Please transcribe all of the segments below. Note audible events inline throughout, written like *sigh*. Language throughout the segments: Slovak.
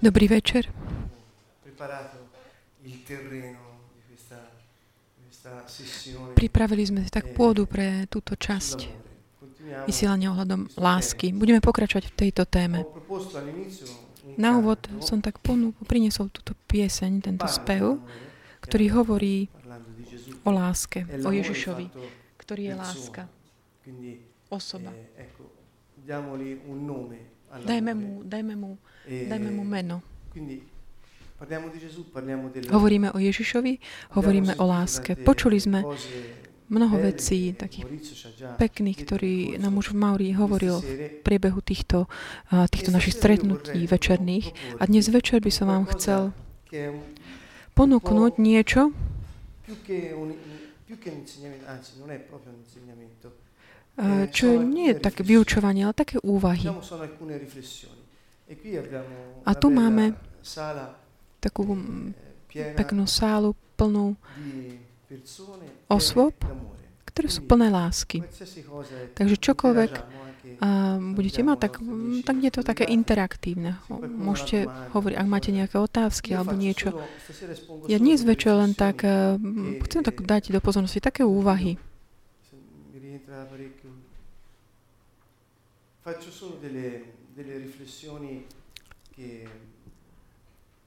Dobrý večer. Pripravili sme tak pôdu pre túto časť vysielania ohľadom lásky. Budeme pokračovať v tejto téme. Na úvod som tak ponu, priniesol túto pieseň, tento spev, ktorý hovorí o láske, o Ježišovi, ktorý je láska. Osoba. Dajme mu, dajme mu, dajme mu meno. Hovoríme o Ježišovi, hovoríme o láske. Počuli sme mnoho vecí, takých pekných, ktorý nám už v Mauri hovoril v priebehu týchto, týchto našich stretnutí večerných. A dnes večer by som vám chcel ponúknuť niečo, čo nie je také vyučovanie, ale také úvahy. A tu máme takú peknú sálu plnú osôb, ktoré sú plné lásky. Takže čokoľvek a budete mať, tak, tak je to také interaktívne. Môžete hovoriť, ak máte nejaké otázky alebo niečo. Ja dnes večer len tak chcem tak dať do pozornosti také úvahy. Faccio solo delle, delle riflessioni che,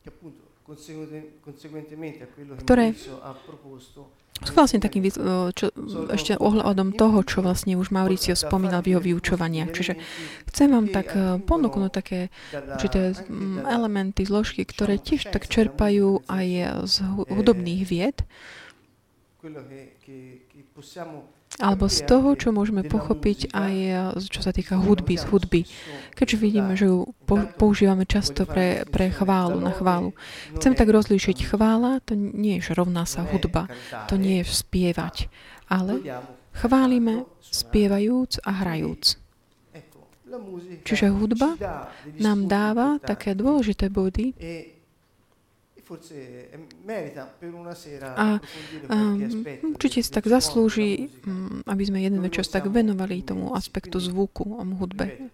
che appunto conseguentemente a quello che ktoré ha proposto sú vlastne takým, čo, ešte ohľadom toho, čo vlastne už Mauricio spomínal v jeho vyučovaniach. Čiže chcem vám tak e, ponúknuť také určité elementy, zložky, ktoré tiež tak čerpajú aj z hudobných vied, alebo z toho, čo môžeme pochopiť aj čo sa týka hudby, z hudby. Keďže vidíme, že ju používame často pre, pre chválu, na chválu. Chcem tak rozlíšiť chvála, to nie je, rovná sa hudba, to nie je spievať, ale chválime spievajúc a hrajúc. Čiže hudba nám dáva také dôležité body, a um, určite si tak zaslúži, um, aby sme jeden večer tak venovali tomu aspektu zvuku a hudbe.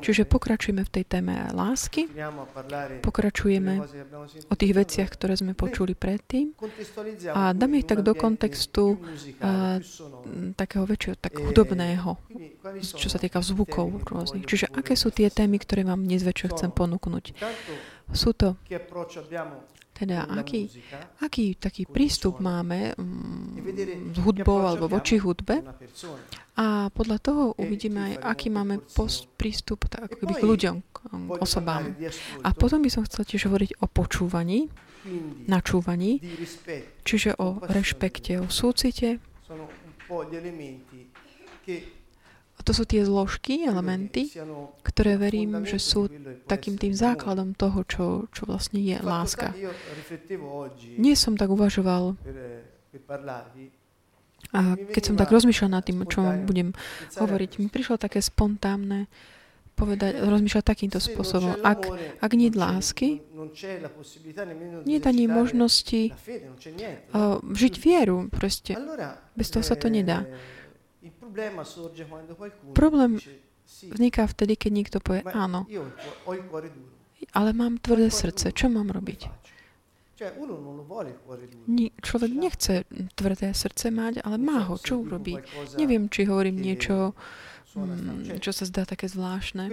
Čiže pokračujeme v tej téme lásky, pokračujeme o tých veciach, ktoré sme počuli predtým. a dáme ich tak do kontextu uh, takého väčšieho, tak hudobného, čo sa týka zvukov rôznych. Čiže aké sú tie témy, ktoré vám dnes večer chcem ponúknuť? Sú to teda aký, aký taký prístup máme mm, s hudbou alebo voči hudbe? a podľa toho uvidíme aj, aký máme post, prístup tak, ako k ľuďom, k osobám. A potom by som chcel tiež hovoriť o počúvaní, načúvaní, čiže o rešpekte, o súcite, to sú tie zložky, elementy, ktoré verím, že sú takým tým základom toho, čo, čo vlastne je láska. Nie som tak uvažoval a keď som tak rozmýšľal nad tým, čo budem hovoriť, mi prišlo také spontánne povedať, rozmýšľať takýmto spôsobom. Ak, ak nie je lásky, nie je ani možnosti uh, žiť vieru. Proste. Bez toho sa to nedá. Problém vzniká vtedy, keď niekto povie áno, ale mám tvrdé srdce, čo mám robiť? Človek nechce tvrdé srdce mať, ale má ho. Čo urobí? Neviem, či hovorím niečo, mm, čo sa zdá také zvláštne.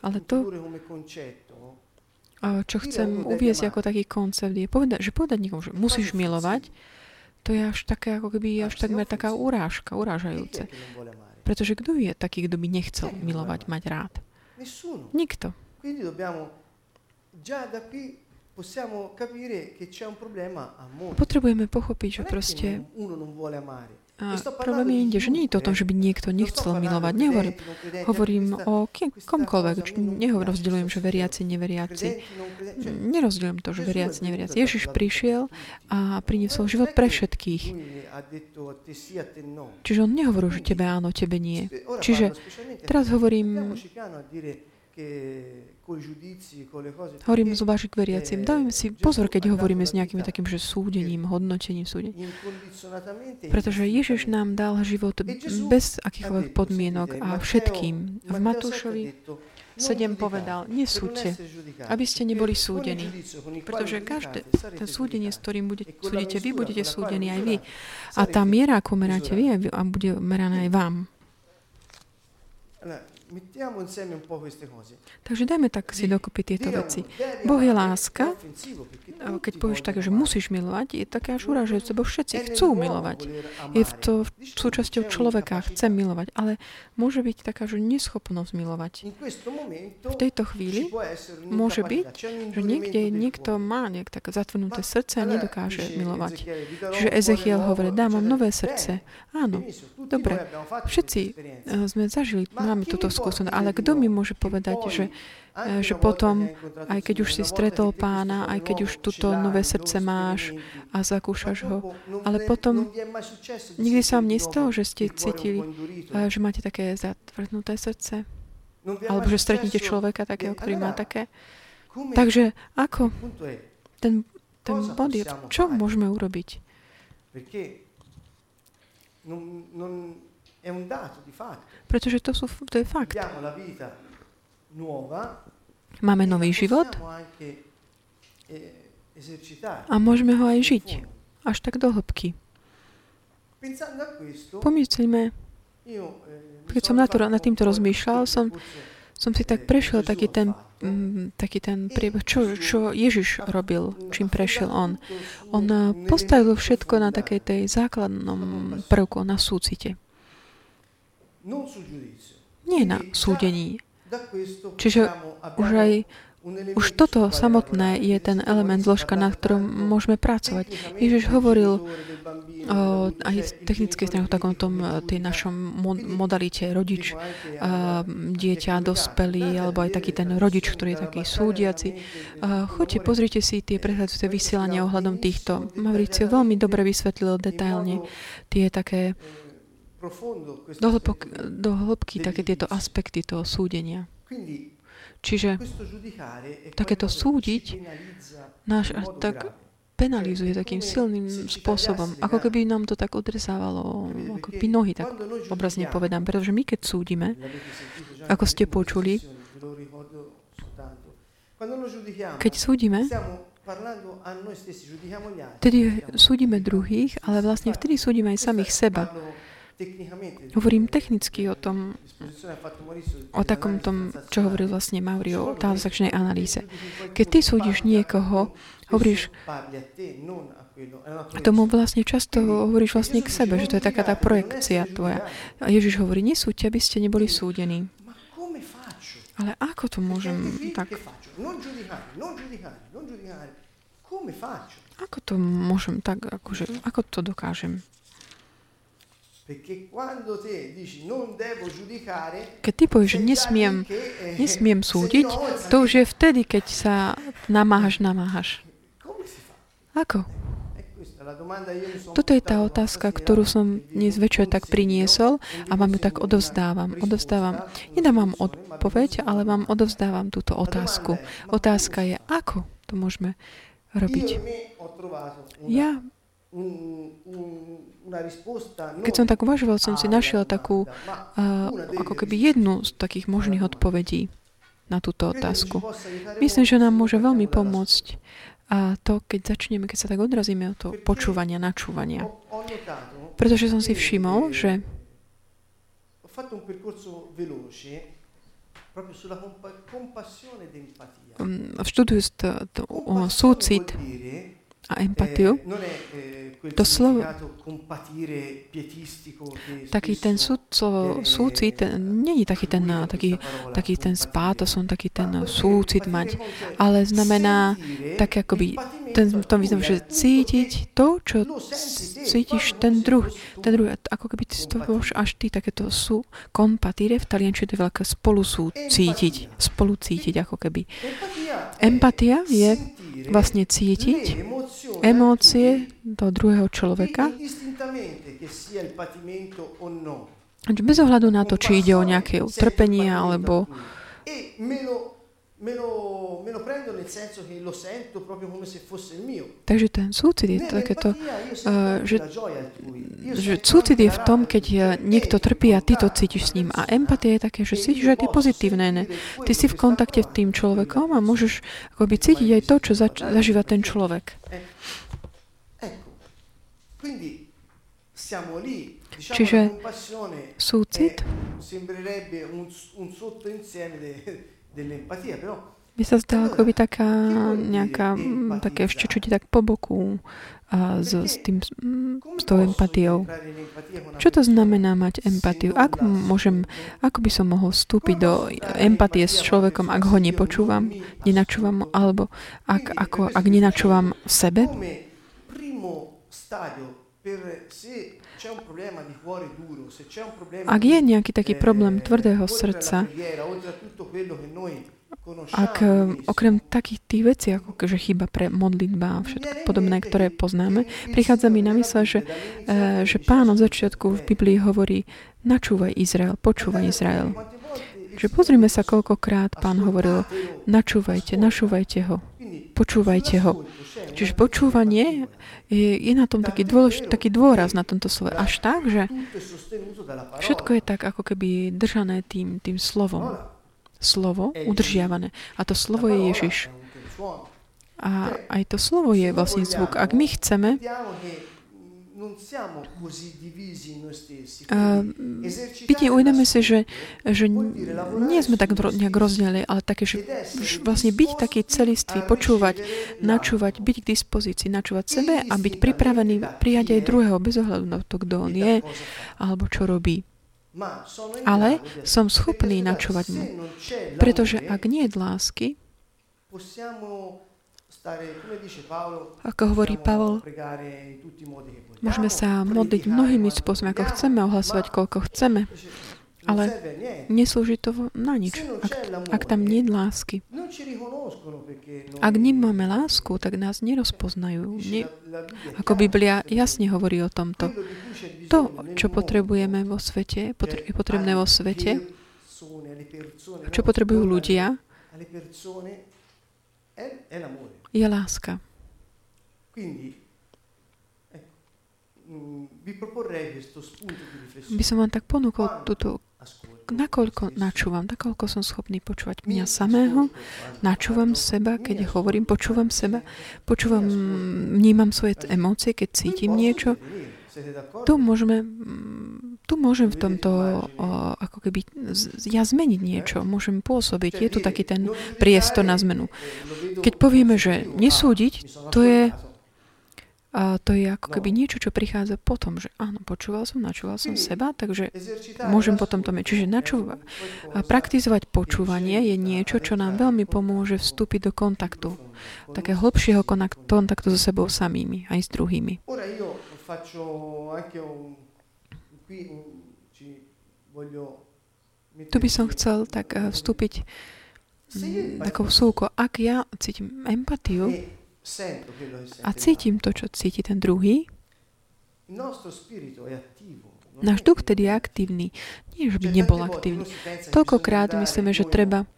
Ale to, čo chcem uviesť ako taký koncept, je povedať, že povedať niekomu, že musíš milovať, to je až také, ako keby až takmer taká urážka, urážajúce. Pretože kto je taký, kto by nechcel milovať, mať rád? Nikto. Potrebujeme pochopiť, že proste a problém je inde, že nie je to o tom, že by niekto nechcel milovať. Nehovorím, hovorím o komkoľvek. Nehovorím, že veriaci, neveriaci. Nerozdeľujem to, že veriaci, neveriaci. Ježiš prišiel a priniesol život pre všetkých. Čiže on nehovoril, že tebe áno, tebe nie. Čiže teraz hovorím Hovorím zvlášť k veriacim. Dajme si pozor, keď hovoríme s nejakým takým, že súdením, hodnotením súdením. Pretože Ježiš nám dal život bez akýchkoľvek podmienok a všetkým. V Matúšovi 7 povedal, nesúďte, aby ste neboli súdení. Pretože každé, ten súdenie, s ktorým budete, súdite vy, budete súdení aj vy. A tá miera, ako meráte vy, a bude meraná aj vám. Takže dajme tak si dokopy tieto veci. Boh je láska. Keď povieš tak, že musíš milovať, je také až uražujúce, lebo všetci chcú milovať. Je v to súčasťou človeka, chce milovať, ale môže byť taká, že neschopnosť milovať. V tejto chvíli môže byť, že niekde niekto má nejak tak zatvnuté srdce a nedokáže milovať. Čiže Ezechiel hovorí, dám vám nové srdce. Áno, dobre. Všetci eh, sme zažili, máme túto skúsenosť. Ale kto mi môže povedať, že, že potom, aj keď už si stretol pána, aj keď už túto nové srdce máš a zakúšaš ho, ale potom nikdy sa vám nestalo, že ste cítili, eh, že máte také zatvrdnuté srdce? Alebo že stretnete človeka takého, ktorý má také? Takže ako? Ten, ten bod je, čo môžeme urobiť? Pretože to, sú, to je fakt. Máme nový život a môžeme ho aj žiť. Až tak do hĺbky. Pomyslíme, keď som na to, nad týmto rozmýšľal, som, som si tak prešiel taký ten, mm, taký ten priebeh, čo, čo Ježiš robil, čím prešiel on. On eh, postavil všetko na takej tej základnom prvku, na súcite. Nie na súdení. Čiže už aj už toto samotné je ten element zložka, na ktorom môžeme pracovať. Ježiš hovoril o, aj z technickej strany, takom tom, tej našom modalite rodič, a, dieťa, dospelý, alebo aj taký ten rodič, ktorý je taký súdiaci. A, choďte, pozrite si tie predchádzajúce vysielania ohľadom týchto. Mauricio veľmi dobre vysvetlil detailne tie také do, hĺbok, do hĺbky také tieto aspekty toho súdenia. Čiže takéto súdiť náš tak penalizuje takým silným spôsobom, ako keby nám to tak odrezávalo, ako by nohy, tak obrazne povedám. Pretože my, keď súdime, ako ste počuli, keď súdime, Vtedy súdime druhých, ale vlastne vtedy súdime aj samých seba. Hovorím technicky o tom, o takom tom, čo hovoril vlastne Mauri o transakčnej analýze. Keď ty súdiš niekoho, hovoríš, tomu vlastne často hovoríš vlastne k sebe, že to je taká tá projekcia tvoja. A Ježiš hovorí, nesúďte, aby ste neboli súdení. Ale ako to môžem tak... Ako to môžem tak, akože, ako to dokážem? Keď ty povieš, že nesmiem, nesmiem súdiť, to už je vtedy, keď sa namáhaš, namáhaš. Ako? Toto je tá otázka, ktorú som dnes večer tak priniesol a vám ju tak odovzdávam. Odovzdávam. Nedám vám odpoveď, ale vám odovzdávam túto otázku. Otázka je, ako to môžeme robiť. Ja keď som tak uvažoval, som si našiel takú, ako keby jednu z takých možných odpovedí na túto otázku. Myslím, že nám môže veľmi pomôcť. A to, keď začneme, keď sa tak odrazíme od toho počúvania, načúvania. Pretože som si všimol, že študujúc súcit a empatiu, to slovo, taký ten súd, slovo súcit, není taký ten, taký, taký ten spátosom, taký ten súcit mať, ale znamená tak akoby ten, v tom významu, že cítiť to, čo cítiš ten druh, ten druh, ako keby ty to až ty, takéto sú kompatire, v taliančine to je veľké spolu sú cítiť, spolu cítiť, ako keby. Empatia je vlastne cítiť emócie do druhého človeka. Bez ohľadu na to, či ide o nejaké utrpenie alebo Takže ten súcit je takéto, uh, že, že súcit je v tom, keď niekto trpí a ty to cítiš s ním. A empatia je také, že cítiš aj ty pozitívne. Ne? Ty si v kontakte s tým človekom a môžeš akoby cítiť aj to, čo zač- zažíva ten človek. Čiže súcit mi sa zdá ako by taká nejaká, také ešte čuti tak po boku a s, s, tým, s tou empatiou. Čo to znamená mať empatiu? Ako, môžem, ako by som mohol vstúpiť do empatie s človekom, ak ho nepočúvam, nenačúvam, alebo ak, ako, ak nenačúvam sebe? Ak je nejaký taký problém tvrdého srdca, ak okrem takých tých vecí, ako že chyba pre modlitba a všetko podobné, ktoré poznáme, prichádza mi na mysle, že, e, že pán od začiatku v Biblii hovorí načúvaj Izrael, počúvaj Izrael. Že pozrime sa, koľkokrát pán hovoril načúvajte, načúvajte ho, počúvajte ho. Čiže počúvanie je, je na tom taký, dôlež, taký dôraz na tomto slove. Až tak, že všetko je tak ako keby držané tým, tým slovom. Slovo udržiavané. A to slovo je Ježiš. A aj to slovo je vlastne zvuk. Ak my chceme vidie, uvedome si, že, že nie sme tak nejak rozdielili, ale také, že vlastne byť taký celistvý, počúvať, načúvať, byť k dispozícii, načúvať sebe a byť pripravený prijať aj druhého bez ohľadu na to, kto on je alebo čo robí. Ale som schopný načúvať mu. Pretože ak nie je lásky, ako hovorí Pavol, môžeme sa modliť mnohými spôsobmi, ako chceme, ohlasovať, koľko chceme, ale neslúži to na nič, ak, ak tam nie je lásky. Ak nemáme lásku, tak nás nerozpoznajú. Nie, ako Biblia jasne hovorí o tomto. To, čo potrebujeme vo svete, je potrebné vo svete, čo potrebujú ľudia, je láska. Mm, By som vám tak ponúkol túto, nakoľko načúvam, nakoľko som schopný počúvať mňa samého, načúvam seba, keď hovorím, počúvam seba, počúvam, vnímam svoje emócie, keď cítim niečo. Tu môžeme, mm, tu môžem v tomto ako keby ja zmeniť niečo, môžem pôsobiť. Je tu taký ten priestor na zmenu. Keď povieme, že nesúdiť, to je to je ako keby niečo, čo prichádza potom, že áno, počúval som, načúval som seba, takže môžem potom to mať. Čiže načúva. A praktizovať počúvanie je niečo, čo nám veľmi pomôže vstúpiť do kontaktu. Také hlbšieho kontaktu so sebou samými, aj s druhými. Tu by som chcel tak eh, vstúpiť takou súko. Ak ja cítim empatiu, a cítim to, čo cíti ten druhý, náš duch tedy je aktívny. Nie, že by nebol aktívny. Toľkokrát myslíme, že treba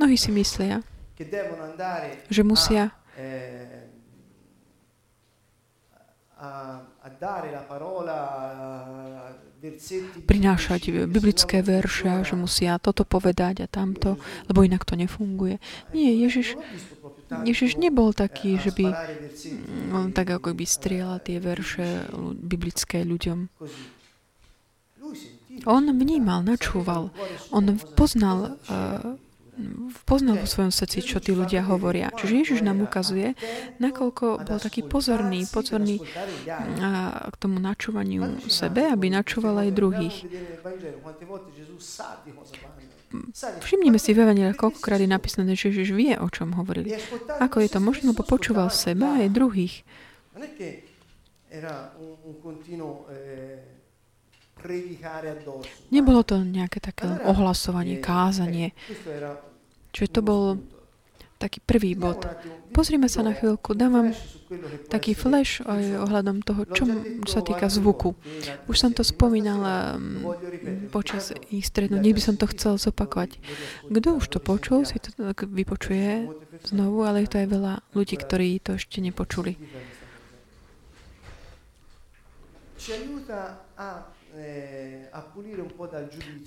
Mnohí si myslia, že musia eh, prinášať biblické verše, že musia toto povedať a tamto, lebo inak to nefunguje. Nie, Ježiš Ježiš nebol taký, že by on tak ako by strieľal tie verše biblické ľuďom. On vnímal, načúval. On poznal, uh, poznal vo svojom srdci, čo tí ľudia hovoria. Čiže Ježiš nám ukazuje, nakoľko bol taký pozorný, pozorný k tomu načúvaniu sebe, aby načúval aj druhých. Všimnime si v Evangeliách, koľkokrát je napísané, že Ježiš vie, o čom hovorili. Ako je to možno, lebo počúval seba aj druhých. Nebolo to nejaké také ohlasovanie, kázanie. Čiže to bol taký prvý bod. Pozrime sa na chvíľku, dávam taký flash aj ohľadom toho, čo sa týka zvuku. Už som to spomínala mm, počas ich strednú, by som to chcel zopakovať. Kto už to počul, si to vypočuje znovu, ale je to aj veľa ľudí, ktorí to ešte nepočuli.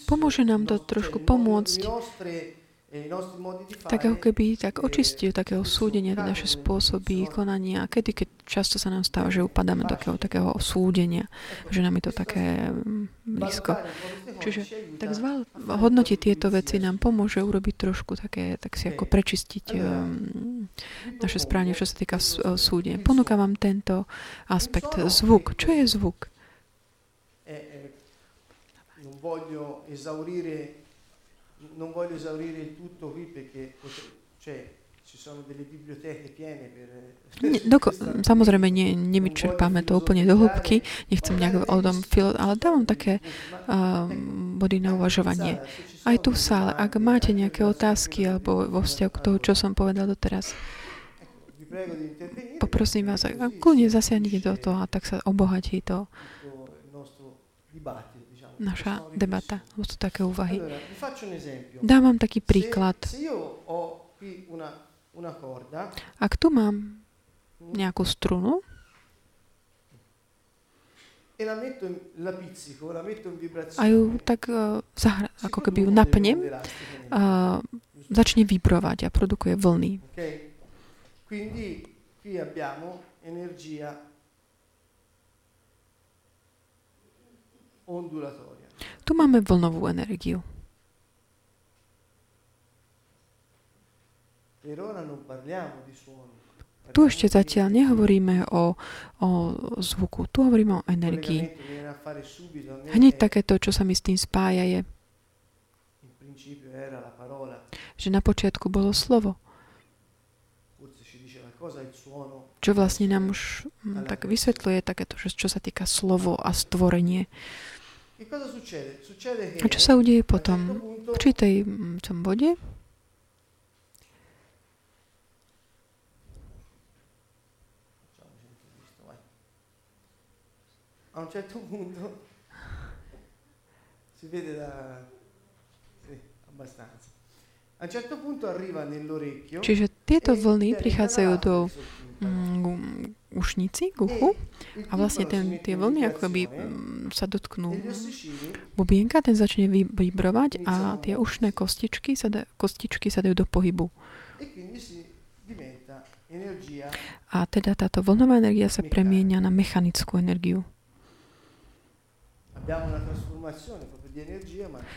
Pomôže nám to trošku pomôcť tak ako keby tak očistil takého súdenia naše spôsoby konania. Kedy, keď často sa nám stáva, že upadáme do takého, takého súdenia, že nám je to také mm, blízko. Čiže tak zval, hodnotiť tieto veci nám pomôže urobiť trošku také, tak si ako prečistiť um, naše správanie, čo sa týka súdenia. Ponúkam vám tento aspekt. Zvuk. Čo je zvuk? Voglio esaurire non voglio esaurire il tutto qui perché cioè, ci sono delle biblioteche piene per... Doko, samozrejme, nie, nevyčerpáme to úplne do hĺbky, nechcem nejak o tom fil, ale dávam také uh, body na uvažovanie. Aj tu v sále, ak máte nejaké otázky alebo vo vzťahu k toho, čo som povedal doteraz, poprosím vás, kľudne zasiahnite do toho a tak sa obohatí to naša debata. To sú také úvahy. Dám vám taký príklad. Ak tu mám nejakú strunu a ju tak uh, zahra, ako keby ju napnem, uh, začne vibrovať a produkuje vlny. Quindi qui abbiamo energia Tu máme vlnovú energiu. Tu ešte zatiaľ nehovoríme o, o zvuku, tu hovoríme o energii. Hneď takéto, čo sa mi s tým spája, je, že na počiatku bolo slovo. Čo vlastne nám už hm, tak vysvetľuje takéto, čo sa týka slovo a stvorenie. A čo sa udeje potom? V určitej tom bode a un certo punto si vede da sì, abbastanza. A un certo punto arriva nell'orecchio. Čiže tieto vlny prichádzajú do mm, ušnici, k uchu a vlastne ten, tie vlny ako by mm, sa dotknú bubienka, ten začne vibrovať a tie ušné kostičky sa, da, kostičky sa dajú do pohybu. A teda táto vlnová energia sa premieňa na mechanickú energiu.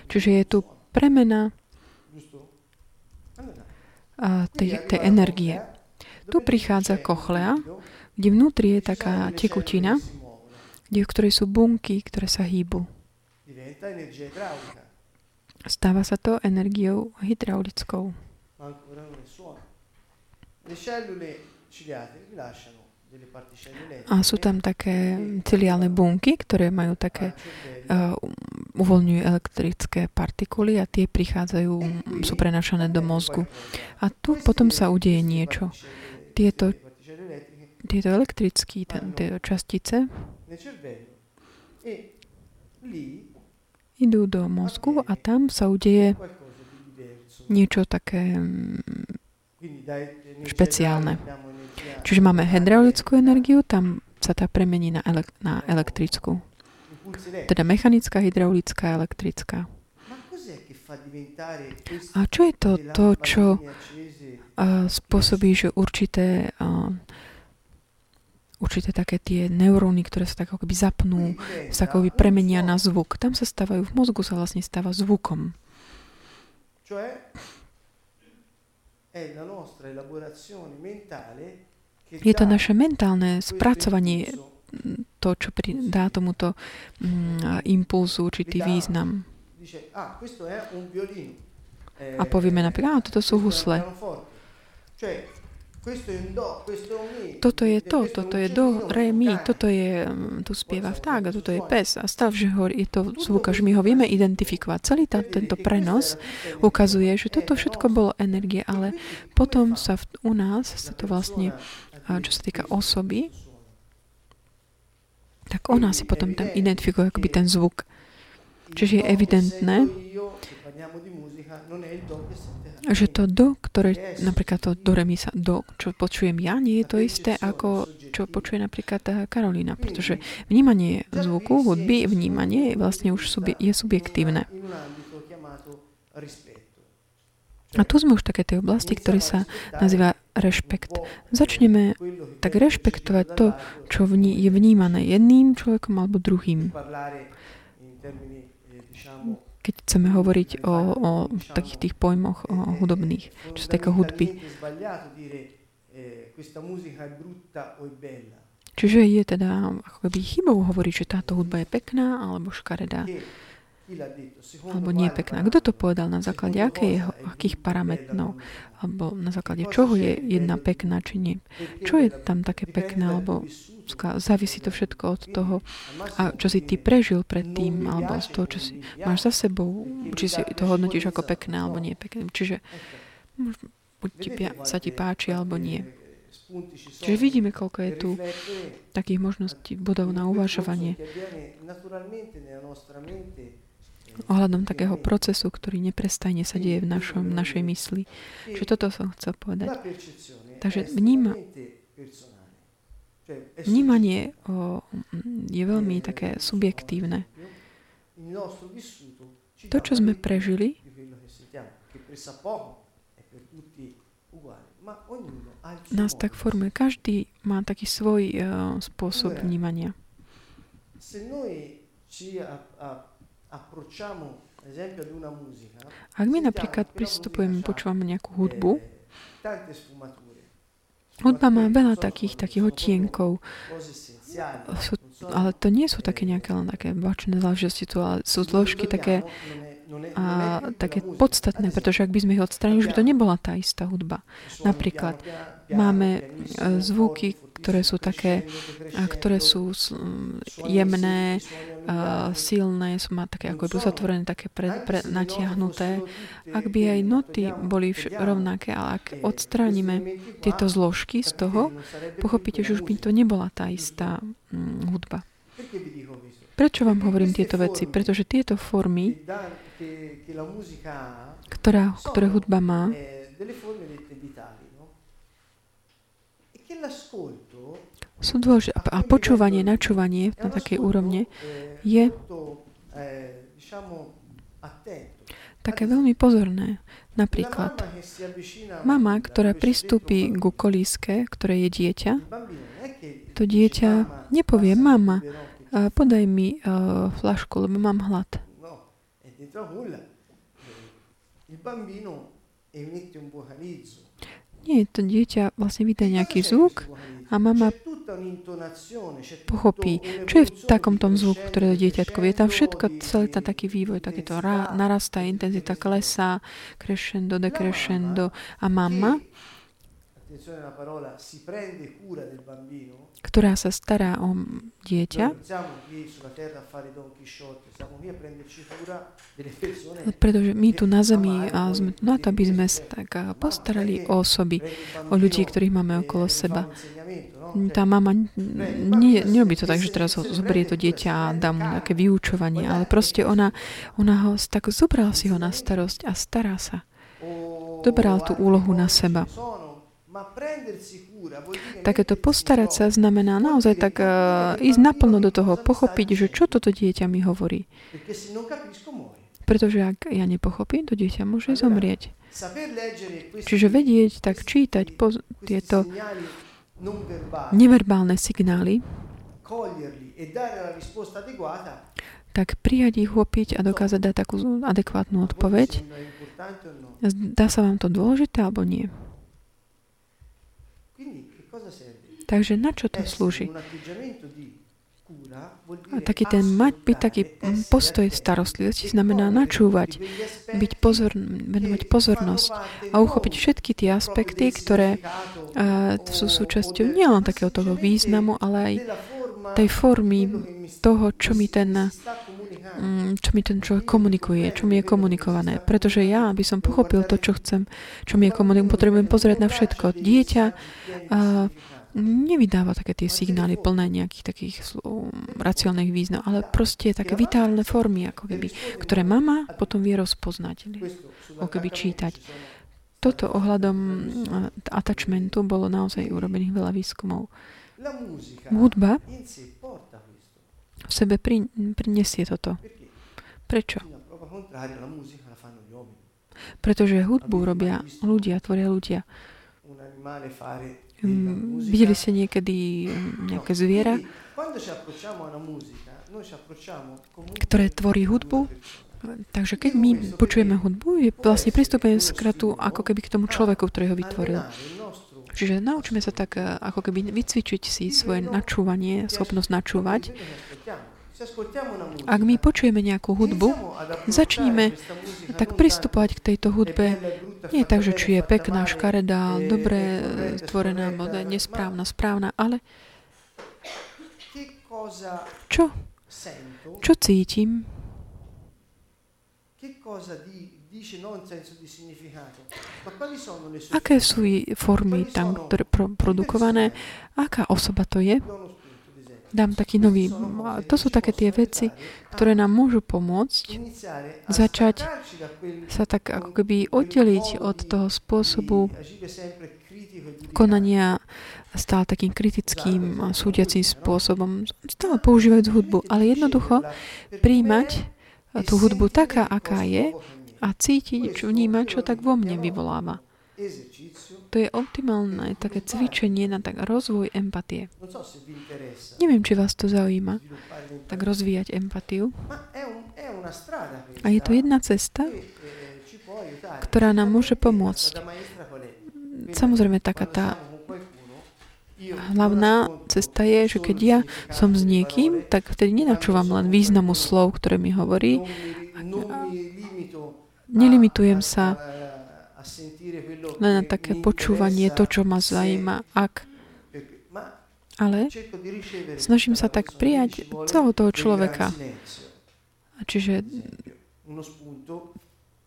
Čiže je tu premena tej, tej energie. Tu prichádza kochlea, kde vnútri je taká tekutina, kde, v ktorej sú bunky, ktoré sa hýbu. Stáva sa to energiou hydraulickou. A sú tam také ciliálne bunky, ktoré majú také, uh, uvoľňujú elektrické partikuly a tie prichádzajú, sú prenašané do mozgu. A tu potom sa udeje niečo. Tieto tieto elektrické častice idú do mozgu a tam sa udeje niečo také špeciálne. Čiže máme hydraulickú energiu, tam sa tá premení na, elek- na elektrickú. Teda mechanická, hydraulická, elektrická. A čo je to, to čo uh, spôsobí, že určité uh, určité také tie neuróny, ktoré sa tak akoby zapnú, sa akoby premenia na zvuk. Tam sa stávajú, v mozgu sa vlastne stáva zvukom. Je to naše mentálne spracovanie to, čo dá tomuto mm, impulzu určitý význam. A povieme napríklad, áno, toto sú husle. Toto je to, toto je do, re, mi, toto je, mm, tu spieva vták a toto je pes. a stav, že ho, je to zvuk, že my ho vieme identifikovať. Celý tá, tento prenos ukazuje, že toto všetko bolo energie, ale potom sa v, u nás sa to vlastne, čo sa týka osoby, tak ona si potom tam identifikuje akoby ten zvuk. Čiže je evidentné, že to do, ktoré, napríklad to do remisa, do, čo počujem ja, nie je to isté, ako čo počuje napríklad Karolina, pretože vnímanie zvuku, hudby, vnímanie vlastne už subje, je subjektívne. A tu sme už také tej oblasti, ktorý sa nazýva rešpekt. Začneme tak rešpektovať to, čo vní, je vnímané jedným človekom alebo druhým keď chceme hovoriť o, o takých tých pojmoch o hudobných, čo sa týka hudby. Čiže je teda ako keby chybou hovoriť, že táto hudba je pekná alebo škaredá. Alebo nie pekná. Kto to povedal? Na základe akých, akých parametrov? Alebo na základe čoho je jedna pekná, či nie? Čo je tam také pekné? Alebo závisí to všetko od toho, a čo si ty prežil predtým, alebo z toho, čo si máš za sebou, či si to hodnotíš ako pekné, alebo nie pekné. Čiže buď ti, sa ti páči, alebo nie. Čiže vidíme, koľko je tu takých možností bodov na uvažovanie ohľadom takého procesu, ktorý neprestajne sa deje v našom, našej mysli. Čiže toto som chcel povedať. Takže vníma, Vnímanie o, je veľmi také subjektívne. To, čo sme prežili, nás tak formuje. Každý má taký svoj uh, spôsob vnímania. Ak my napríklad pristupujeme, počúvame nejakú hudbu, Hudba má veľa takých, takých odtienkov. Sú, ale to nie sú také nejaké len také bačné záležitosti, ale sú zložky také, a, také podstatné, pretože ak by sme ich odstranili, už by to nebola tá istá hudba. Napríklad máme e, zvuky, ktoré sú také, ktoré sú jemné, silné, sú má také ako uzatvorené, také pre, pre, natiahnuté. Ak by aj noty boli vš- rovnaké, ale ak odstránime tieto zložky z toho, pochopíte, že už by to nebola tá istá hm, hudba. Prečo vám hovorím tieto veci? Pretože tieto formy, ktorá, ktoré hudba má, sú dôležité. A počúvanie, načúvanie na takej úrovne je také veľmi pozorné. Napríklad, mama, ktorá pristúpi ku kolíske, ktoré je dieťa, to dieťa nepovie, mama, podaj mi uh, flašku, lebo mám hlad. Il bambino emette un vocalizzo nie, to dieťa vlastne vydá nejaký zvuk a mama pochopí, čo je v takom tom zvuku, ktoré to dieťatko vie. Tam všetko, celý ten taký vývoj, takéto narastá, intenzita klesá, crescendo, decrescendo a mama ktorá sa stará o dieťa. Pretože my tu na zemi a sme tu na to, aby sme sa tak postarali o osoby, o ľudí, ktorých máme okolo seba. Tá mama nie, nerobí to tak, že teraz ho zoberie to dieťa a dá mu nejaké vyučovanie, ale proste ona, ona ho tak zobral si ho na starosť a stará sa. Dobral tú úlohu na seba. Takéto postarať sa znamená naozaj tak uh, ísť naplno do toho, pochopiť, že čo toto dieťa mi hovorí. Pretože ak ja nepochopím, to dieťa môže zomrieť. Čiže vedieť, tak čítať po, tieto neverbálne signály, e tak prijať ich, uchopiť a dokázať dať takú adekvátnu odpoveď. Dá sa vám to dôležité alebo nie? Takže na čo to slúži? A taký ten mať, byť taký postoj starostlivosti znamená načúvať, byť pozor, venovať pozornosť a uchopiť všetky tie aspekty, ktoré uh, sú súčasťou nielen takého toho významu, ale aj tej formy toho, čo mi ten mm, čo mi ten človek komunikuje, čo mi je komunikované. Pretože ja, aby som pochopil to, čo chcem, čo mi je komunikované, potrebujem pozrieť na všetko. Dieťa uh, nevydáva také tie signály plné nejakých takých slov, racionálnych význam, ale proste také vitálne formy, ako keby, ktoré mama potom vie rozpoznať, ako keby čítať. Toto ohľadom attachmentu bolo naozaj urobených veľa výskumov. Hudba v sebe prinesie toto. Prečo? Pretože hudbu robia ľudia, tvoria ľudia. Videli ste niekedy nejaké zviera, ktoré tvorí hudbu? Takže keď my počujeme hudbu, je vlastne pristupujeme skratu ako keby k tomu človeku, ktorý ho vytvoril. Čiže naučíme sa tak eh, ako keby vycvičiť si svoje načúvanie, schopnosť načúvať ak my počujeme nejakú hudbu, začníme tak pristupovať k tejto hudbe nie tak, že či je pekná, škaredá, dobre stvorená, alebo nesprávna, správna, ale čo? Čo cítim? Aké sú formy tam ktoré produkované? Aká osoba to je? Dám taký nový. To sú také tie veci, ktoré nám môžu pomôcť začať sa tak ako keby oddeliť od toho spôsobu konania stále takým kritickým a súdiacím spôsobom, stále používať hudbu, ale jednoducho príjmať tú hudbu taká, aká je a cítiť, vnímať, čo tak vo mne vyvoláva. To je optimálne také cvičenie na tak rozvoj empatie. Neviem, či vás to zaujíma, tak rozvíjať empatiu. A je to jedna cesta, ktorá nám môže pomôcť. Samozrejme, taká tá hlavná cesta je, že keď ja som s niekým, tak vtedy nenačúvam len významu slov, ktoré mi hovorí. Nelimitujem sa len na také počúvanie, to, čo ma zaujíma, ak ale snažím sa tak prijať celého toho človeka. Čiže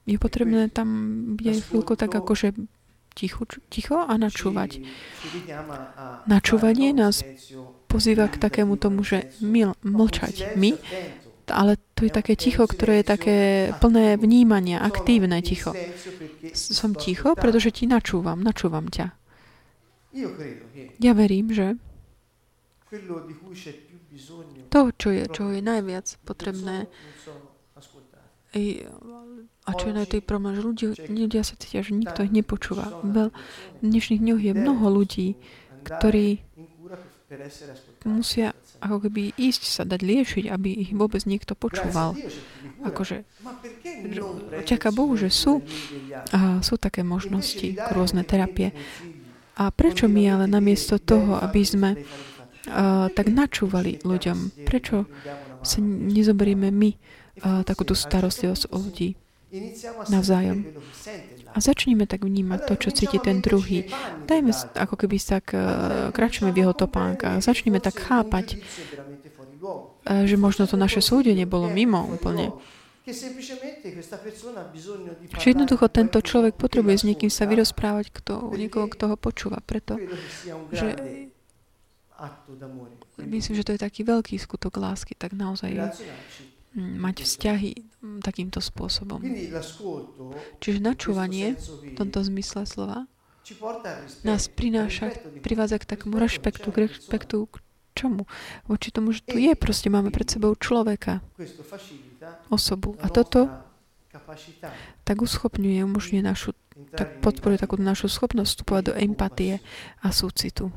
je potrebné tam byť aj chvíľku tak akože ticho, ticho a načúvať. Načúvanie nás pozýva k takému tomu, že mil, mlčať. My ale to je také ticho, ktoré je také plné vnímania, aktívne ticho. Som ticho, pretože ti načúvam, načúvam ťa. Ja verím, že to, čo je, čo je najviac potrebné, a čo je na tej problém, že ľudia, ľudia sa cítia, že nikto ich nepočúva. v dnešných dňoch je mnoho ľudí, ktorí musia ako keby ísť sa dať liešiť, aby ich vôbec niekto počúval. Akože, ďaká Bohu, že sú, a sú také možnosti, rôzne terapie. A prečo my ale namiesto toho, aby sme uh, tak načúvali ľuďom, prečo sa nezoberieme my uh, takúto starostlivosť o ľudí navzájom? A začníme tak vnímať to, čo cíti ten druhý. Dajme ako keby sa uh, kračíme v jeho topánkach. Začneme tak chápať, uh, že možno to naše súdenie bolo mimo úplne. Že jednoducho tento človek potrebuje s niekým sa vyrozprávať, kto, niekoho, kto ho počúva. Preto, že myslím, že to je taký veľký skutok lásky, tak naozaj mať vzťahy mm, takýmto spôsobom. Čiže načúvanie v tomto zmysle slova nás prináša, privádza k takému rešpektu, k rešpektu k čomu? Voči tomu, že tu je, proste máme pred sebou človeka, osobu. A toto tak uschopňuje, umožňuje našu, tak podporuje takú našu schopnosť vstupovať do empatie a súcitu.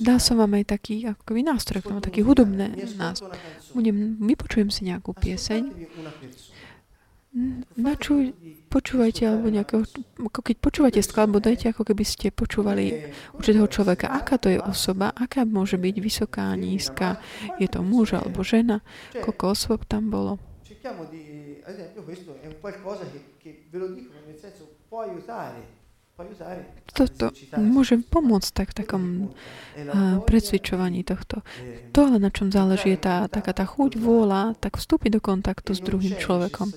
Dal som vám aj taký ako nástroj, taký hudobný nástroj. Budem, vypočujem si nejakú pieseň. načuj, počúvajte, alebo nejakého, ako keď počúvate skladbu, dajte ako keby ste počúvali určitého človeka. Aká to je osoba, aká môže byť vysoká, nízka, je to muž alebo žena, koľko osôb tam bolo. Toto môže pomôcť tak v takom uh, predsvičovaní tohto. To ale na čom záleží je tá, taká tá chuť, vôľa, tak vstúpiť do kontaktu s druhým človekom.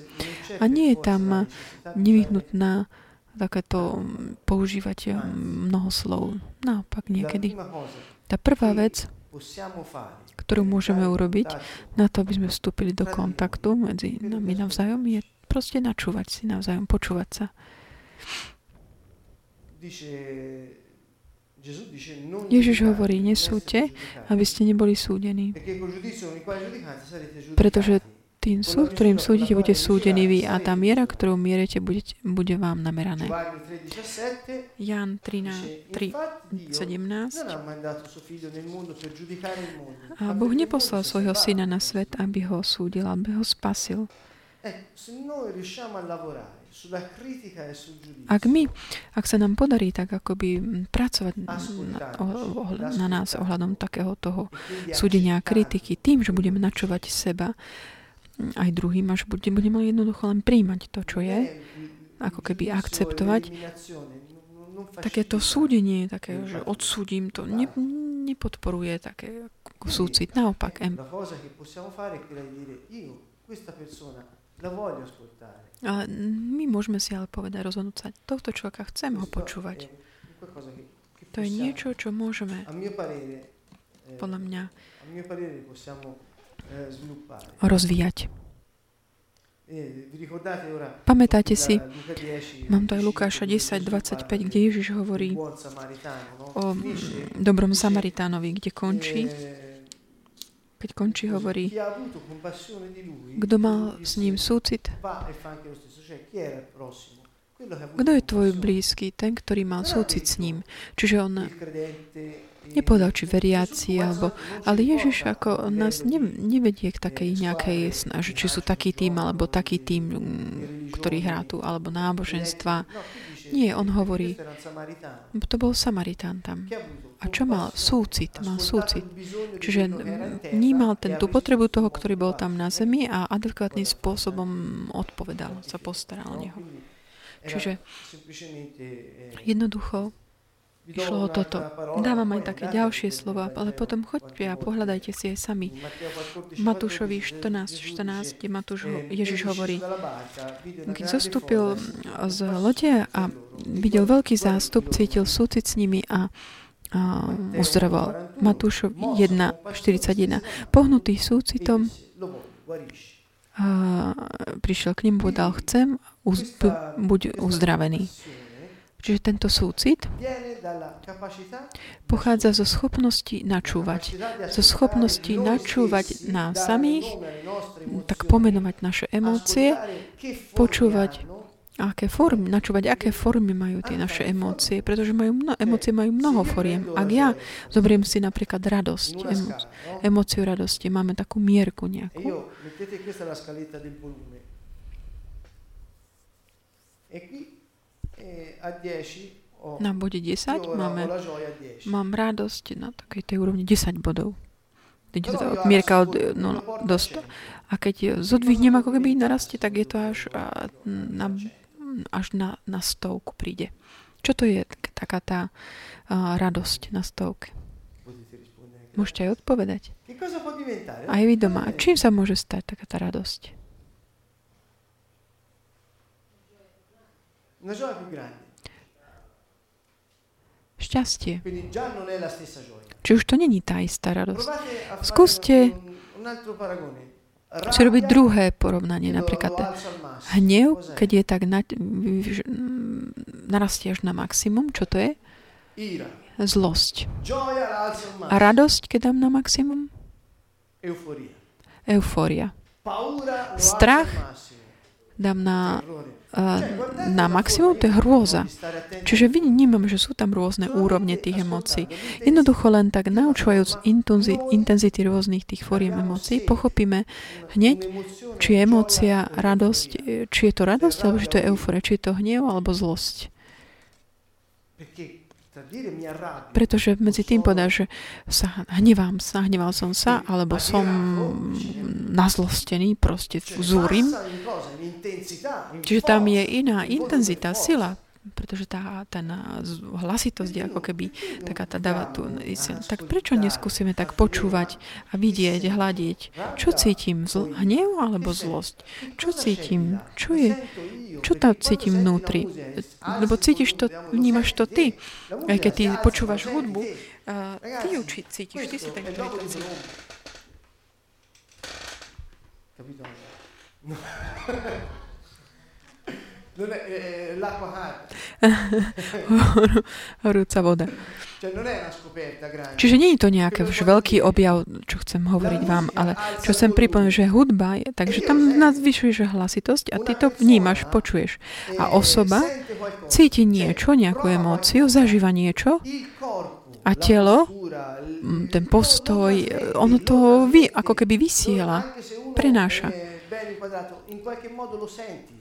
A nie je tam nevyhnutná takéto používať mnoho slov. Naopak niekedy. Tá prvá vec, ktorú môžeme urobiť na to, aby sme vstúpili do kontaktu medzi nami navzájom, je proste načúvať si navzájom, počúvať sa. Ježiš hovorí, nesúďte, aby ste neboli súdení. Pretože tým súd, ktorým súdite, budete súdení vy a tá miera, ktorú mierete, bude, bude vám namerané. Jan 13, 3, 17. A Boh neposlal svojho syna na svet, aby ho súdil, aby ho spasil. Ak my, ak sa nám podarí tak akoby pracovať na, na nás ohľadom takého toho súdenia a kritiky, tým, že budeme načúvať seba, aj druhým, až budeme, budeme jednoducho len príjmať to, čo je, ako keby akceptovať, takéto súdenie, také, že odsúdim to, ne, nepodporuje také súcit. Naopak, em, ale my môžeme si ale povedať, rozhodnúť sa, tohto človeka chcem ho počúvať. To je niečo, čo môžeme, podľa mňa, rozvíjať. Pamätáte si, mám to aj Lukáša 10, 25, kde Ježiš hovorí o dobrom Samaritánovi, kde končí keď končí, hovorí, kto mal s ním súcit? Kto je tvoj blízky? Ten, ktorý mal súcit s ním. Čiže on nepovedal, či veriaci, alebo, ale Ježiš ako nás ne, nevedie k takej nejakej snaži, či sú taký tým, alebo taký tým, ktorý hrá tu, alebo náboženstva. Nie, on hovorí, to bol Samaritán tam. A čo mal? Súcit. Mal súcit. Čiže vnímal tú potrebu toho, ktorý bol tam na zemi a adekvátnym spôsobom odpovedal, sa postaral o neho. Čiže jednoducho išlo o toto. Dávam aj také ďalšie slova, ale potom choďte a pohľadajte si aj sami. Matúšovi 14, 14, kde Matúš, Ježiš hovorí, keď zostúpil z lode a videl veľký zástup, cítil súcit s nimi a uzdravoval. Matúšov 1, 41. Pohnutý súcitom a prišiel k ním, povedal, chcem, uz, buď uzdravený. Čiže tento súcit pochádza zo schopnosti načúvať. Zo schopnosti načúvať nám samých, tak pomenovať naše emócie, počúvať aké formy, načúvať, aké formy majú tie naše emócie, pretože majú mno, emócie majú mnoho foriem. Ak ja zoberiem si napríklad radosť, emo, emóciu radosti, máme takú mierku nejakú. Na bode 10 máme, mám radosť na takej tej úrovni 10 bodov. Mierka od no, dosť. A keď zodvihnem ako keby narastie, tak je to až na, až na, na stovku príde. Čo to je taká tá uh, radosť na stovke? Môžete aj odpovedať. Aj vy doma. Čím sa môže stať taká tá radosť? Šťastie. Či už to není tá istá radosť. Skúste si robiť druhé porovnanie, napríklad hnev, keď je tak na, narastie až na maximum, čo to je? Zlosť. A radosť, keď dám na maximum? Eufória. Strach dám na na maximum, to je hrôza. Čiže vnímam, že sú tam rôzne úrovne tých emócií. Jednoducho len tak naučujúc intenzity rôznych tých fóriem emócií, pochopíme hneď, či je emócia radosť, či je to radosť, alebo či to je euforia, či je to hnev alebo zlosť. Pretože medzi tým povedať, že sa hnevám, sa hneval som sa, alebo som nazlostený, proste zúrim. Čiže tam je iná intenzita, sila pretože tá, tá hlasitosť je ako keby taká tá dáva tu. Tak prečo neskúsime tak počúvať a vidieť, hľadiť, čo cítim, zl- hnev alebo zlosť? Čo cítim? Čo je? Čo tam cítim vnútri? Lebo cítiš to, vnímaš to ty. Aj keď ty počúvaš hudbu, ty ju cítiš, ty si ten, ktorý to cíti. Capito? *laughs* *laughs* Non è, è l'acqua Horúca voda. Čiže nie je to nejaký už veľký objav, čo chcem hovoriť vám, ale čo chcem pripomenúť, že hudba je, takže tam nás zvyšuješ hlasitosť a ty to vnímaš, počuješ. A osoba cíti niečo, nejakú emóciu, zažíva niečo a telo, ten postoj, ono to vy, ako keby vysiela, prenáša.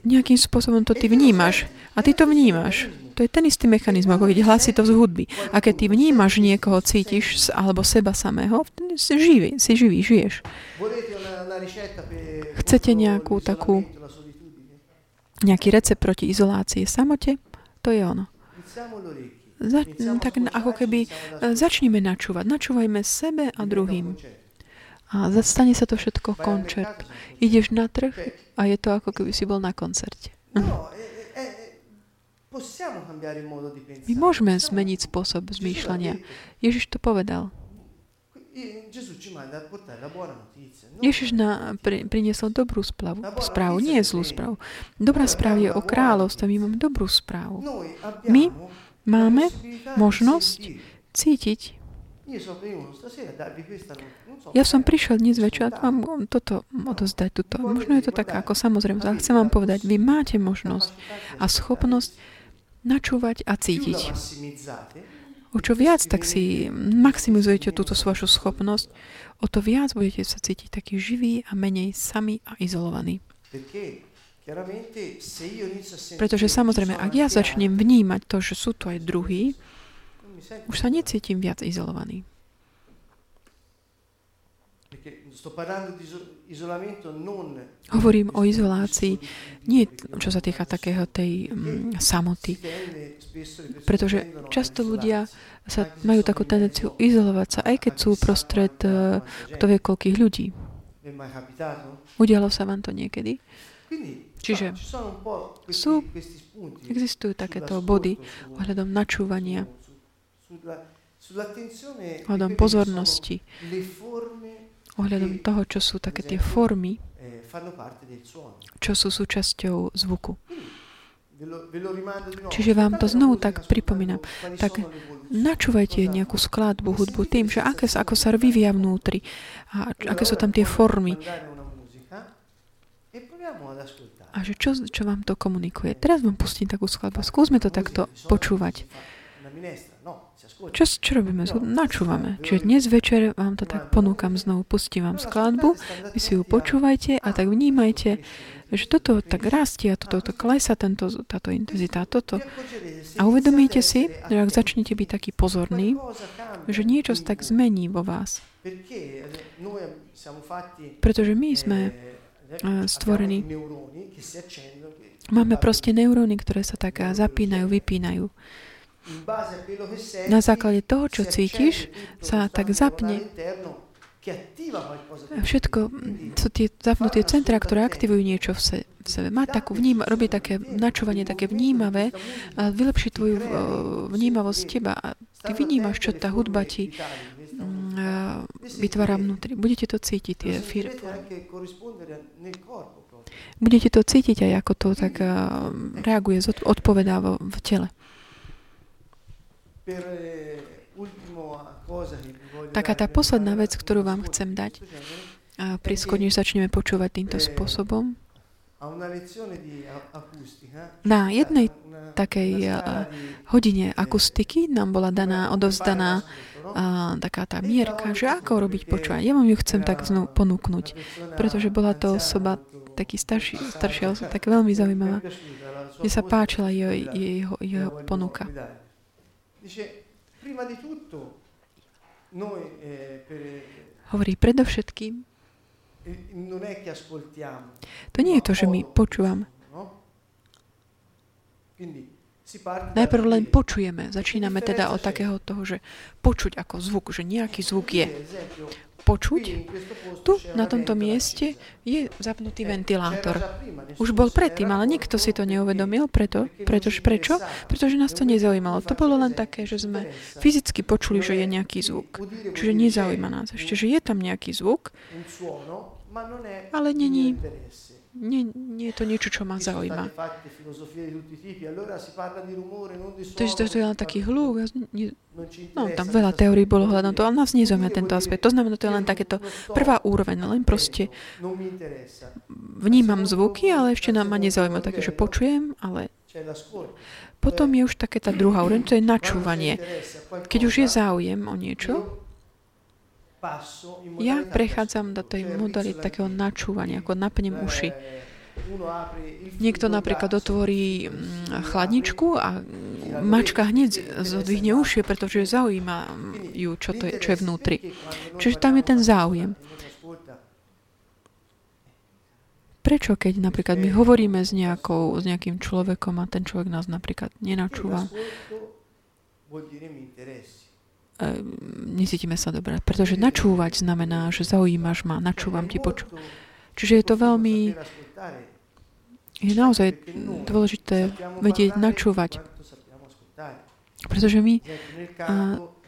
Nejakým spôsobom to ty vnímaš. A ty to vnímaš. To je ten istý mechanizmus, ako keď to z hudby. A keď ty vnímaš niekoho, cítiš, alebo seba samého, si živý, si živý, žiješ. Chcete nejakú takú nejaký recept proti izolácii samote? To je ono. Za, tak ako keby e, začneme načúvať. Načúvajme sebe a druhým. A stane sa to všetko koncert. Ideš na trh a je to ako keby si bol na koncerte. My môžeme zmeniť spôsob zmýšľania. Ježiš to povedal. Ježiš na, pri, priniesol dobrú správu, správu, nie zlú správu. Dobrá správa je o kráľovstve, my máme dobrú správu. My máme možnosť cítiť ja som prišiel dnes večer a vám toto odozdať. Tuto. Možno je to taká ako samozrejme, ale chcem vám povedať, vy máte možnosť a schopnosť načúvať a cítiť. O čo viac, tak si maximizujete túto vašu schopnosť, o to viac budete sa cítiť taký živý a menej sami a izolovaní. Pretože samozrejme, ak ja začnem vnímať to, že sú tu aj druhí, už sa necítim viac izolovaný. Hovorím o izolácii, nie čo sa týka takého tej um, samoty, pretože často ľudia sa majú takú tendenciu izolovať sa, aj keď sú prostred uh, kto vie koľkých ľudí. Udialo sa vám to niekedy? Čiže sú, existujú takéto body ohľadom načúvania ohľadom pozornosti, ohľadom toho, čo sú také tie formy, eh, čo sú súčasťou zvuku. Čiže vám to znovu tak pripomínam. Tak načúvajte nejakú skladbu, hudbu tým, že aké, ako sa vyvíja vnútri a aké sú tam tie formy. E a že čo, čo vám to komunikuje. Teraz vám pustím takú skladbu. Skúsme to takto počúvať. Čo, čo robíme? Načúvame. Čiže dnes večer vám to tak ponúkam znovu, pustím vám skladbu, vy si ju počúvajte a tak vnímajte, že toto tak rastie a toto to klesa, tento, táto intenzita, toto. A uvedomíte si, že ak začnete byť taký pozorný, že niečo sa tak zmení vo vás. Pretože my sme stvorení. Máme proste neuróny, ktoré sa tak zapínajú, vypínajú. Na základe toho, čo cítiš, sa tak zapne Všetko sú tie zapnuté centra, ktoré aktivujú niečo v, se, v sebe. Má takú vníma, robí také načúvanie, také vnímavé a vylepší tvoju vnímavosť teba. A ty vnímaš, čo tá hudba ti mm, vytvára vnútri. Budete to cítiť, tie fir- Budete to cítiť aj ako to tak reaguje, odpovedá v tele. Taká tá posledná vec, ktorú vám chcem dať, a priskôr, než začneme počúvať týmto spôsobom, Na jednej takej hodine akustiky nám bola daná, odovzdaná a, taká tá mierka, že ako robiť počúvanie. Ja vám ju chcem tak znovu ponúknuť, pretože bola to osoba taký starší, staršia osoba, tak veľmi zaujímavá. Mne sa páčila jeho, jeho, jeho ponuka. Hovorí predovšetkým, to nie je to, že my počúvam. Najprv len počujeme. Začíname teda od takého toho, že počuť ako zvuk, že nejaký zvuk je. Počuť. Tu, na tomto mieste, je zapnutý ventilátor. Už bol predtým, ale nikto si to neuvedomil. Preto, pretože, prečo? Pretože nás to nezaujímalo. To bolo len také, že sme fyzicky počuli, že je nejaký zvuk. Čiže nezaujíma nás ešte, že je tam nejaký zvuk, ale není, nie, nie je to niečo, čo ma zaujíma. To je, to je len taký hluk. No, tam veľa teórií bolo hľadom to, ale nás nezaujíma tento aspekt. To znamená, to je len takéto prvá úroveň, len proste vnímam zvuky, ale ešte ma nezaujíma také, že počujem, ale potom je už také tá druhá úroveň, to je načúvanie. Keď už je záujem o niečo, ja prechádzam do tej modely takého načúvania, ako napnem uši. Niekto napríklad otvorí mm, chladničku a mačka hneď zodvihne uši, pretože zaujíma ju, čo, to je, čo je vnútri. Čiže tam je ten záujem. Prečo, keď napríklad my hovoríme s, nejakou, s nejakým človekom a ten človek nás napríklad nenačúva, necítime sa dobre. Pretože načúvať znamená, že zaujímaš ma, načúvam ti, poču. Čiže je to veľmi... Je naozaj dôležité vedieť načúvať. Pretože my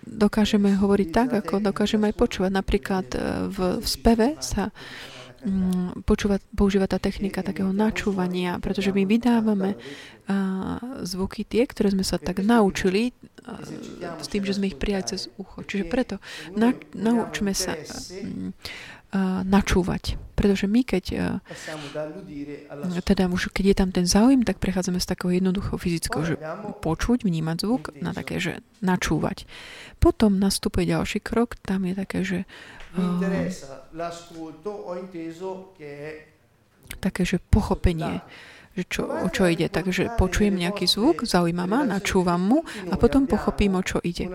dokážeme hovoriť tak, ako dokážeme aj počúvať. Napríklad e, v, v speve sa počúva, používa tá technika takého načúvania, pretože my vydávame zvuky tie, ktoré sme sa tak naučili s tým, že sme ich prijali cez ucho. Čiže preto na, naučme sa a, načúvať. Pretože my, keď teda už, keď je tam ten záujem, tak prechádzame z takého jednoduchého fyzického, že počuť, vnímať zvuk, na také, že načúvať. Potom nastupuje ďalší krok, tam je také, že také, že pochopenie, že čo, o čo ide. Takže počujem nejaký zvuk, zaujíma ma, načúvam mu a potom pochopím, o čo ide.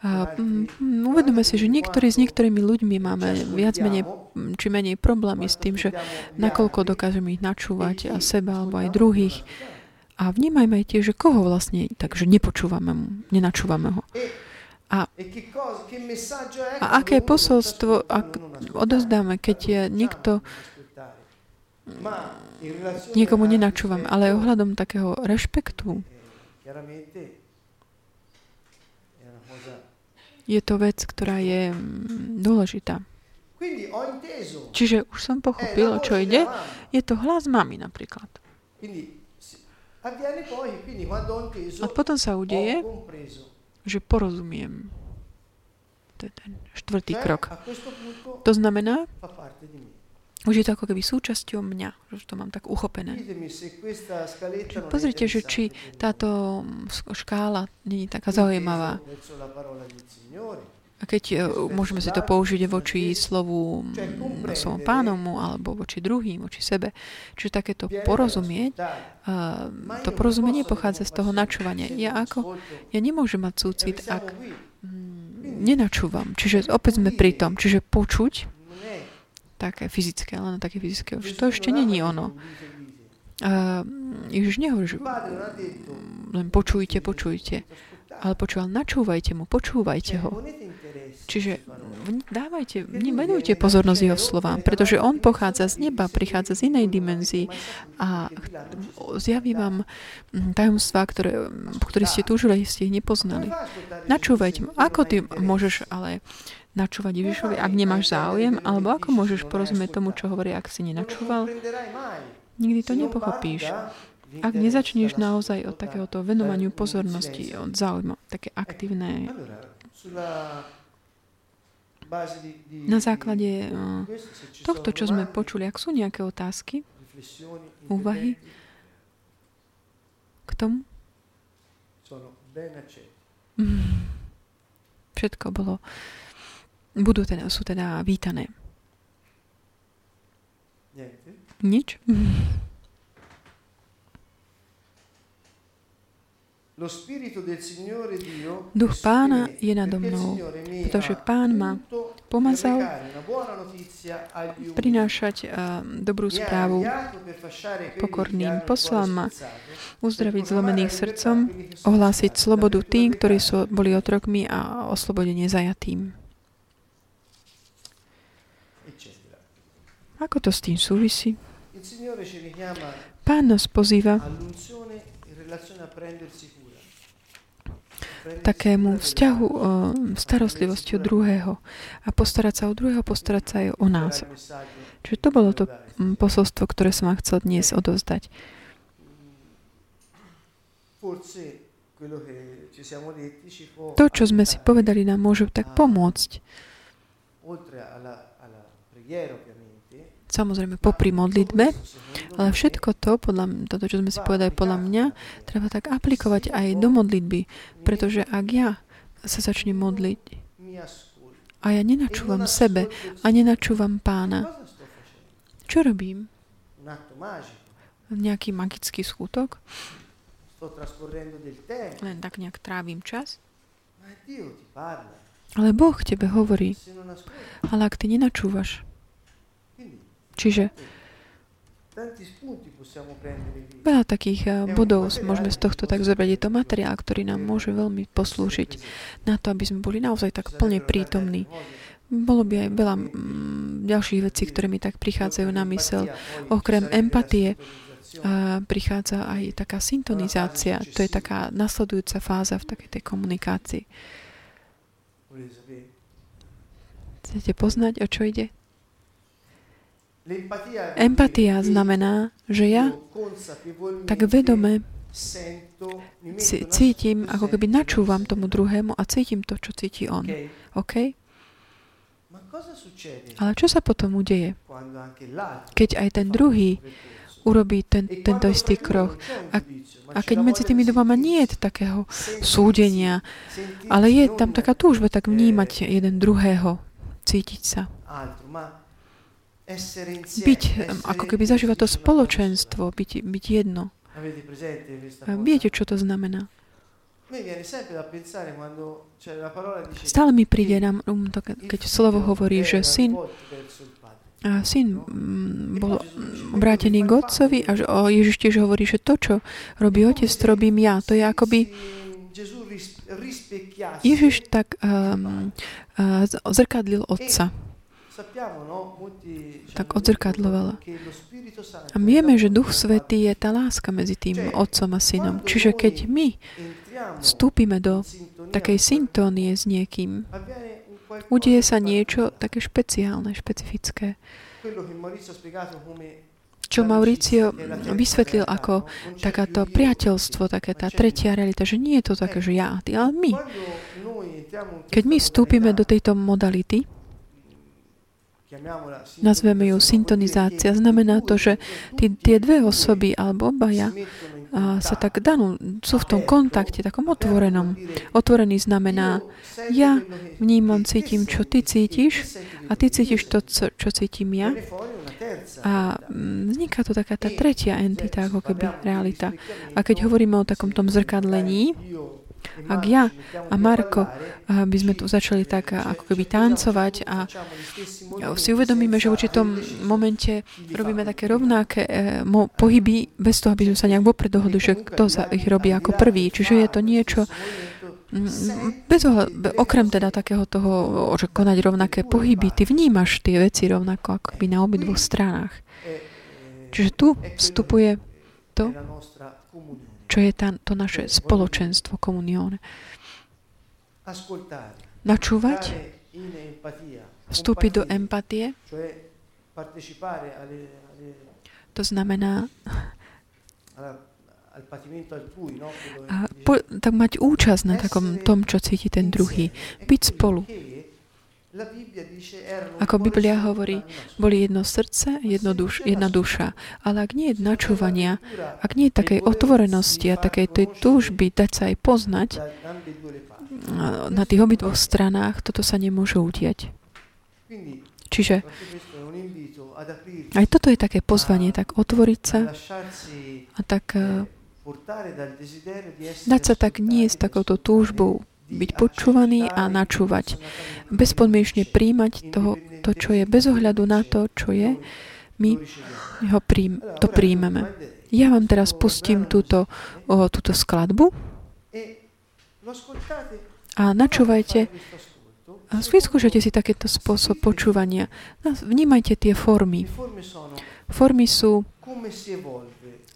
A, um, uvedome si, že niektorí s niektorými ľuďmi máme viac menej či menej problémy s tým, že nakoľko dokážeme ich načúvať a seba alebo aj druhých. A vnímajme aj tiež, že koho vlastne, takže nepočúvame mu, nenačúvame ho. A, a aké posolstvo ak odozdáme, keď je niekto niekomu nenačúvam, ale ohľadom takého rešpektu je to vec, ktorá je mm, dôležitá. Čiže už som pochopil, čo ide. Je to hlas mami napríklad. A potom sa udeje, že porozumiem. To je ten štvrtý krok. To znamená, už je to ako keby súčasťou mňa, že to mám tak uchopené. Pozrite, že či táto škála nie je taká zaujímavá. A keď e, môžeme si to použiť voči slovu no, svojom pánomu alebo voči druhým, voči sebe. Čiže takéto porozumieť, to porozumenie pochádza z toho načúvania. Ja ako, ja nemôžem mať súcit, ak mm, nenačúvam. Čiže opäť sme pri tom. Čiže počuť, také fyzické, len také fyzické. Už to ešte není ono. Uh, Ježiš nehovorí, že len počujte, počujte. Ale počúval, načúvajte mu, počúvajte ho. Čiže dávajte, venujte pozornosť jeho slovám, pretože on pochádza z neba, prichádza z inej dimenzii a zjaví vám mm, tajomstvá, ktoré, ktoré ste túžili, ste ich nepoznali. Načúvajte mu. Ako ty môžeš ale načúvať Ježišovi, ak nemáš záujem, alebo ako môžeš porozumieť tomu, čo hovorí, ak si nenačúval? Nikdy to nepochopíš. Ak nezačneš naozaj od takéhoto venovaniu pozornosti, od záujmu, také aktívne na základe tohto, čo sme počuli, ak sú nejaké otázky, úvahy k tomu, *laughs* všetko bolo, budú teda, sú teda vítané. Nič? Duch pána je nado mnou, pretože pán ma pomazal prinášať uh, dobrú správu pokorným. Poslal ma uzdraviť zlomených srdcom, ohlásiť slobodu tým, ktorí sú, boli otrokmi a oslobodenie zajatým. Ako to s tým súvisí? Pán nás pozýva takému vzťahu starostlivosti od druhého a postarať sa o druhého, postarať sa aj o nás. Čiže to bolo to posolstvo, ktoré som vám chcel dnes odovzdať. To, čo sme si povedali, nám môže tak pomôcť samozrejme popri modlitbe, ale všetko to, podľa, toto, čo sme si povedali podľa mňa, treba tak aplikovať aj do modlitby, pretože ak ja sa začnem modliť a ja nenačúvam sebe a nenačúvam pána, čo robím? Nejaký magický skutok? Len tak nejak trávim čas? Ale Boh tebe hovorí. Ale ak ty nenačúvaš, Čiže veľa takých eh, bodov môžeme z tohto tak zobrať. Je to materiál, ktorý nám môže veľmi poslúžiť na to, aby sme boli naozaj tak plne prítomní. Bolo by aj veľa mm, ďalších vecí, ktoré mi tak prichádzajú na mysel. Okrem empatie a eh, prichádza aj taká syntonizácia. To je taká nasledujúca fáza v takej tej komunikácii. Chcete poznať, o čo ide? Empatia znamená, že ja tak vedome cítim, ako keby načúvam tomu druhému a cítim to, čo cíti on. OK? Ale čo sa potom udeje, keď aj ten druhý urobí ten, tento istý krok. A, a keď medzi tými dvoma nie je takého súdenia, ale je tam taká túžba tak vnímať jeden druhého, cítiť sa byť, ako keby zažívať to spoločenstvo, byť, byť jedno. Viete, čo to znamená? Stále mi príde nám, um, keď slovo hovorí, že syn, a syn mm, bol obrátený k otcovi a Ježiš tiež hovorí, že to, čo robí otec, to robím ja. To je akoby Ježiš tak um, uh, zrkadlil otca tak odzrkadlovala. A vieme, že Duch Svetý je tá láska medzi tým Otcom a Synom. Čiže keď my vstúpime do takej syntónie s niekým, udeje sa niečo také špeciálne, špecifické. Čo Mauricio vysvetlil ako takáto priateľstvo, taká tá tretia realita, že nie je to také, že ja a ty, ale my. Keď my vstúpime do tejto modality, Nazveme ju syntonizácia. Znamená to, že tí, tie dve osoby alebo obaja a sa tak danú, sú v tom kontakte, takom otvorenom. Otvorený znamená, ja vnímam, cítim, čo ty cítiš a ty cítiš to, čo, čo cítim ja. A mm, vzniká to taká tá tretia entita, ako keby realita. A keď hovoríme o takom tom zrkadlení, ak ja a Marko by sme tu začali tak ako keby tancovať a si uvedomíme, že v určitom momente robíme také rovnaké e, pohyby bez toho, aby sme sa nejak vopred dohodli, že kto sa ich robí ako prvý. Čiže je to niečo, bez ohľadu, okrem teda takého toho, že konať rovnaké pohyby, ty vnímaš tie veci rovnako ako by na obidvoch stranách. Čiže tu vstupuje to, čo je tá, to naše spoločenstvo, komunióne. Načúvať, vstúpiť do empatie, to znamená a po, tak mať účasť na takom tom, čo cíti ten druhý. Byť spolu. Ako Biblia hovorí, boli jedno srdce, jedno duš, jedna duša. Ale ak nie je načúvania, ak nie je takej otvorenosti a takej tej túžby dať sa aj poznať na tých obidvoch stranách, toto sa nemôže udiať. Čiže aj toto je také pozvanie, tak otvoriť sa a tak dať sa tak nie s takouto túžbou byť počúvaný a načúvať. Bezpodmienečne príjmať toho, to, čo je, bez ohľadu na to, čo je, my ho príjm, to príjmeme. Ja vám teraz pustím túto, o, túto skladbu a načúvajte a vyskúšajte si takéto spôsob počúvania. Vnímajte tie formy. Formy sú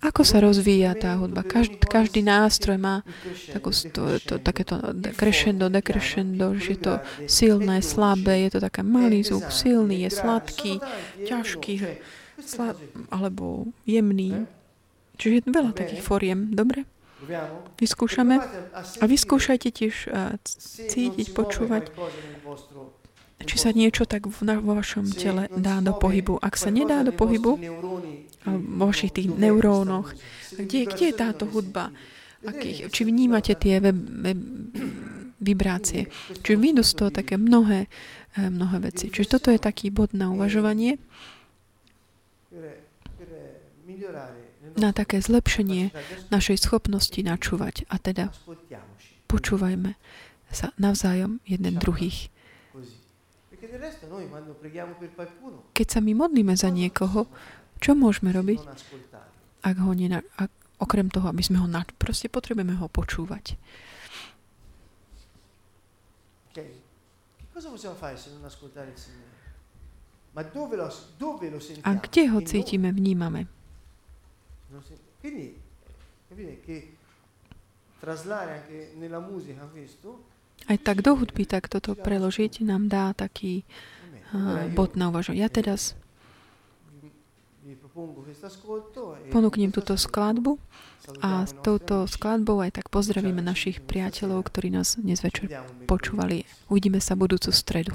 ako sa rozvíja tá hudba? Každý, každý nástroj má takú, to, to, takéto crescendo, decrescendo, že je to silné, slabé, je to taký malý zvuk, silný, je sladký, ťažký, slab, alebo jemný. Čiže je veľa takých foriem. Dobre? Vyskúšame. A vyskúšajte tiež cítiť, počúvať či sa niečo tak vo vašom tele dá do pohybu. Ak sa nedá do pohybu, vo vašich tých neurónoch, kde, kde je táto hudba? Akých, či vnímate tie web, web, vibrácie? Či vyjdú z toho také mnohé, eh, mnohé veci. Čiže toto je taký bod na uvažovanie na také zlepšenie našej schopnosti načúvať. A teda počúvajme sa navzájom jeden druhých. Keď sa my modlíme za niekoho, čo môžeme robiť, ak ho nena, ak, okrem toho, aby sme ho na, proste potrebujeme ho počúvať. A kde ho cítime, vnímame? Aj tak do hudby, tak toto preložiť nám dá taký uh, bod na uvažovanie. Ja teraz ponúknem túto skladbu a s touto skladbou aj tak pozdravíme našich priateľov, ktorí nás dnes večer počúvali. Uvidíme sa budúcu stredu.